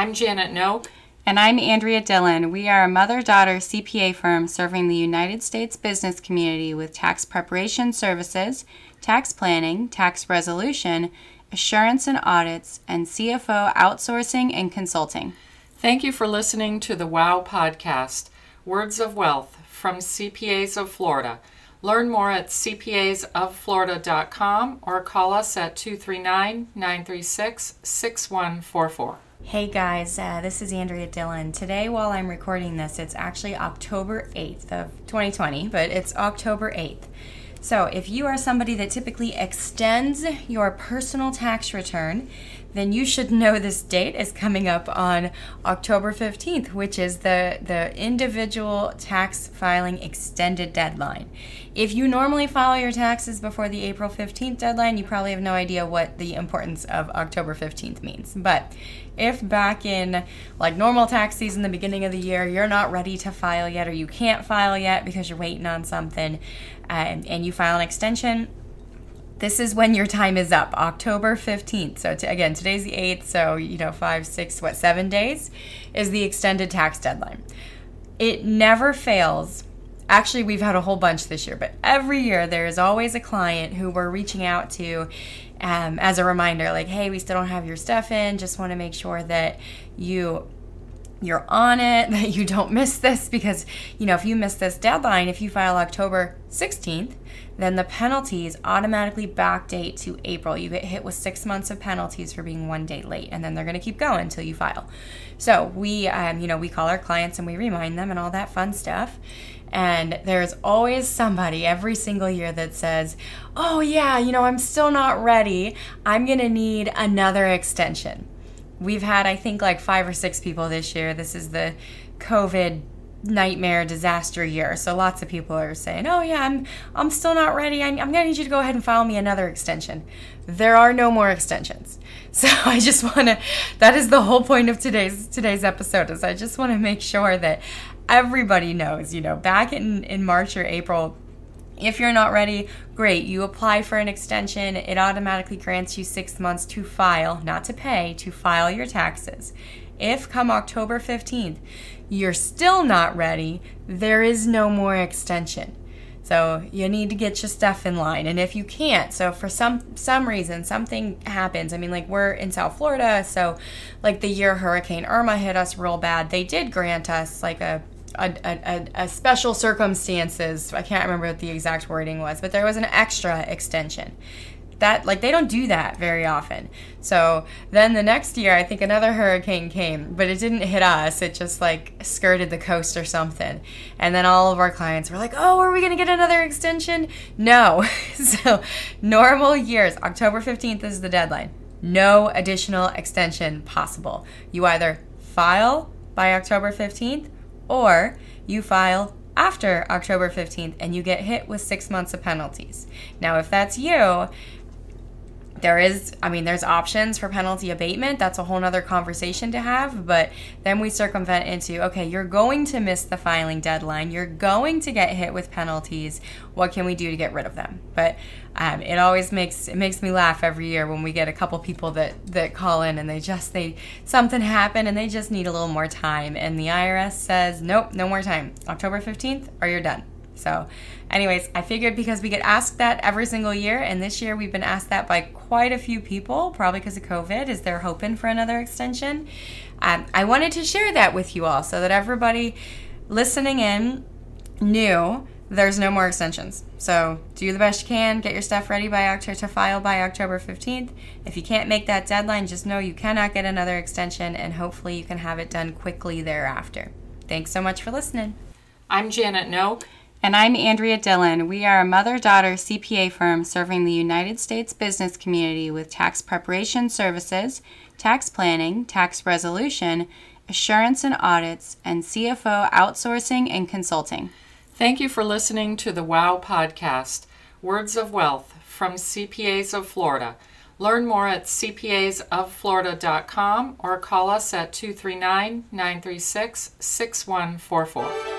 I'm Janet Noak. And I'm Andrea Dillon. We are a mother daughter CPA firm serving the United States business community with tax preparation services, tax planning, tax resolution, assurance and audits, and CFO outsourcing and consulting. Thank you for listening to the WOW podcast, Words of Wealth from CPAs of Florida. Learn more at cpasofflorida.com or call us at 239 936 6144. Hey guys, uh, this is Andrea Dillon. Today, while I'm recording this, it's actually October 8th of 2020, but it's October 8th. So, if you are somebody that typically extends your personal tax return, then you should know this date is coming up on October 15th, which is the, the individual tax filing extended deadline. If you normally file your taxes before the April 15th deadline, you probably have no idea what the importance of October 15th means. But if back in like normal tax season, the beginning of the year, you're not ready to file yet or you can't file yet because you're waiting on something uh, and, and you file an extension, this is when your time is up, October 15th. So, to, again, today's the 8th, so, you know, five, six, what, seven days is the extended tax deadline. It never fails. Actually, we've had a whole bunch this year, but every year there is always a client who we're reaching out to um, as a reminder, like, hey, we still don't have your stuff in. Just want to make sure that you you're on it, that you don't miss this because, you know, if you miss this deadline, if you file October 16th, then the penalties automatically backdate to April. You get hit with six months of penalties for being one day late, and then they're going to keep going until you file. So we, um, you know, we call our clients and we remind them and all that fun stuff. And there's always somebody every single year that says, Oh, yeah, you know, I'm still not ready. I'm going to need another extension we've had I think like five or six people this year. This is the COVID nightmare disaster year. So lots of people are saying, "Oh yeah, I'm I'm still not ready. I'm, I'm going to need you to go ahead and file me another extension." There are no more extensions. So I just want to that is the whole point of today's today's episode is I just want to make sure that everybody knows, you know, back in in March or April if you're not ready, great. You apply for an extension, it automatically grants you six months to file, not to pay, to file your taxes. If come October 15th, you're still not ready, there is no more extension. So you need to get your stuff in line. And if you can't, so for some some reason something happens. I mean, like we're in South Florida, so like the year Hurricane Irma hit us real bad, they did grant us like a a, a, a, special circumstances. I can't remember what the exact wording was, but there was an extra extension. That like they don't do that very often. So then the next year, I think another hurricane came, but it didn't hit us. It just like skirted the coast or something. And then all of our clients were like, "Oh, are we gonna get another extension?" No. so normal years, October fifteenth is the deadline. No additional extension possible. You either file by October fifteenth or you file after October 15th and you get hit with six months of penalties. Now, if that's you, there is i mean there's options for penalty abatement. That's a whole nother conversation to have but then we circumvent into okay you're going to miss the filing deadline. You're going to get hit with penalties. What can we do to get rid of them? But um, it always makes it makes me laugh every year when we get a couple people that that call in and they just they something happened and they just need a little more time. And the irs says nope no more time. October 15th or you're done so, anyways, I figured because we get asked that every single year, and this year we've been asked that by quite a few people, probably because of COVID, is they're hoping for another extension. Um, I wanted to share that with you all so that everybody listening in knew there's no more extensions. So do the best you can. Get your stuff ready by October to file by October 15th. If you can't make that deadline, just know you cannot get another extension, and hopefully you can have it done quickly thereafter. Thanks so much for listening. I'm Janet Noak. And I'm Andrea Dillon. We are a mother daughter CPA firm serving the United States business community with tax preparation services, tax planning, tax resolution, assurance and audits, and CFO outsourcing and consulting. Thank you for listening to the WOW podcast, Words of Wealth from CPAs of Florida. Learn more at cpasofflorida.com or call us at 239 936 6144.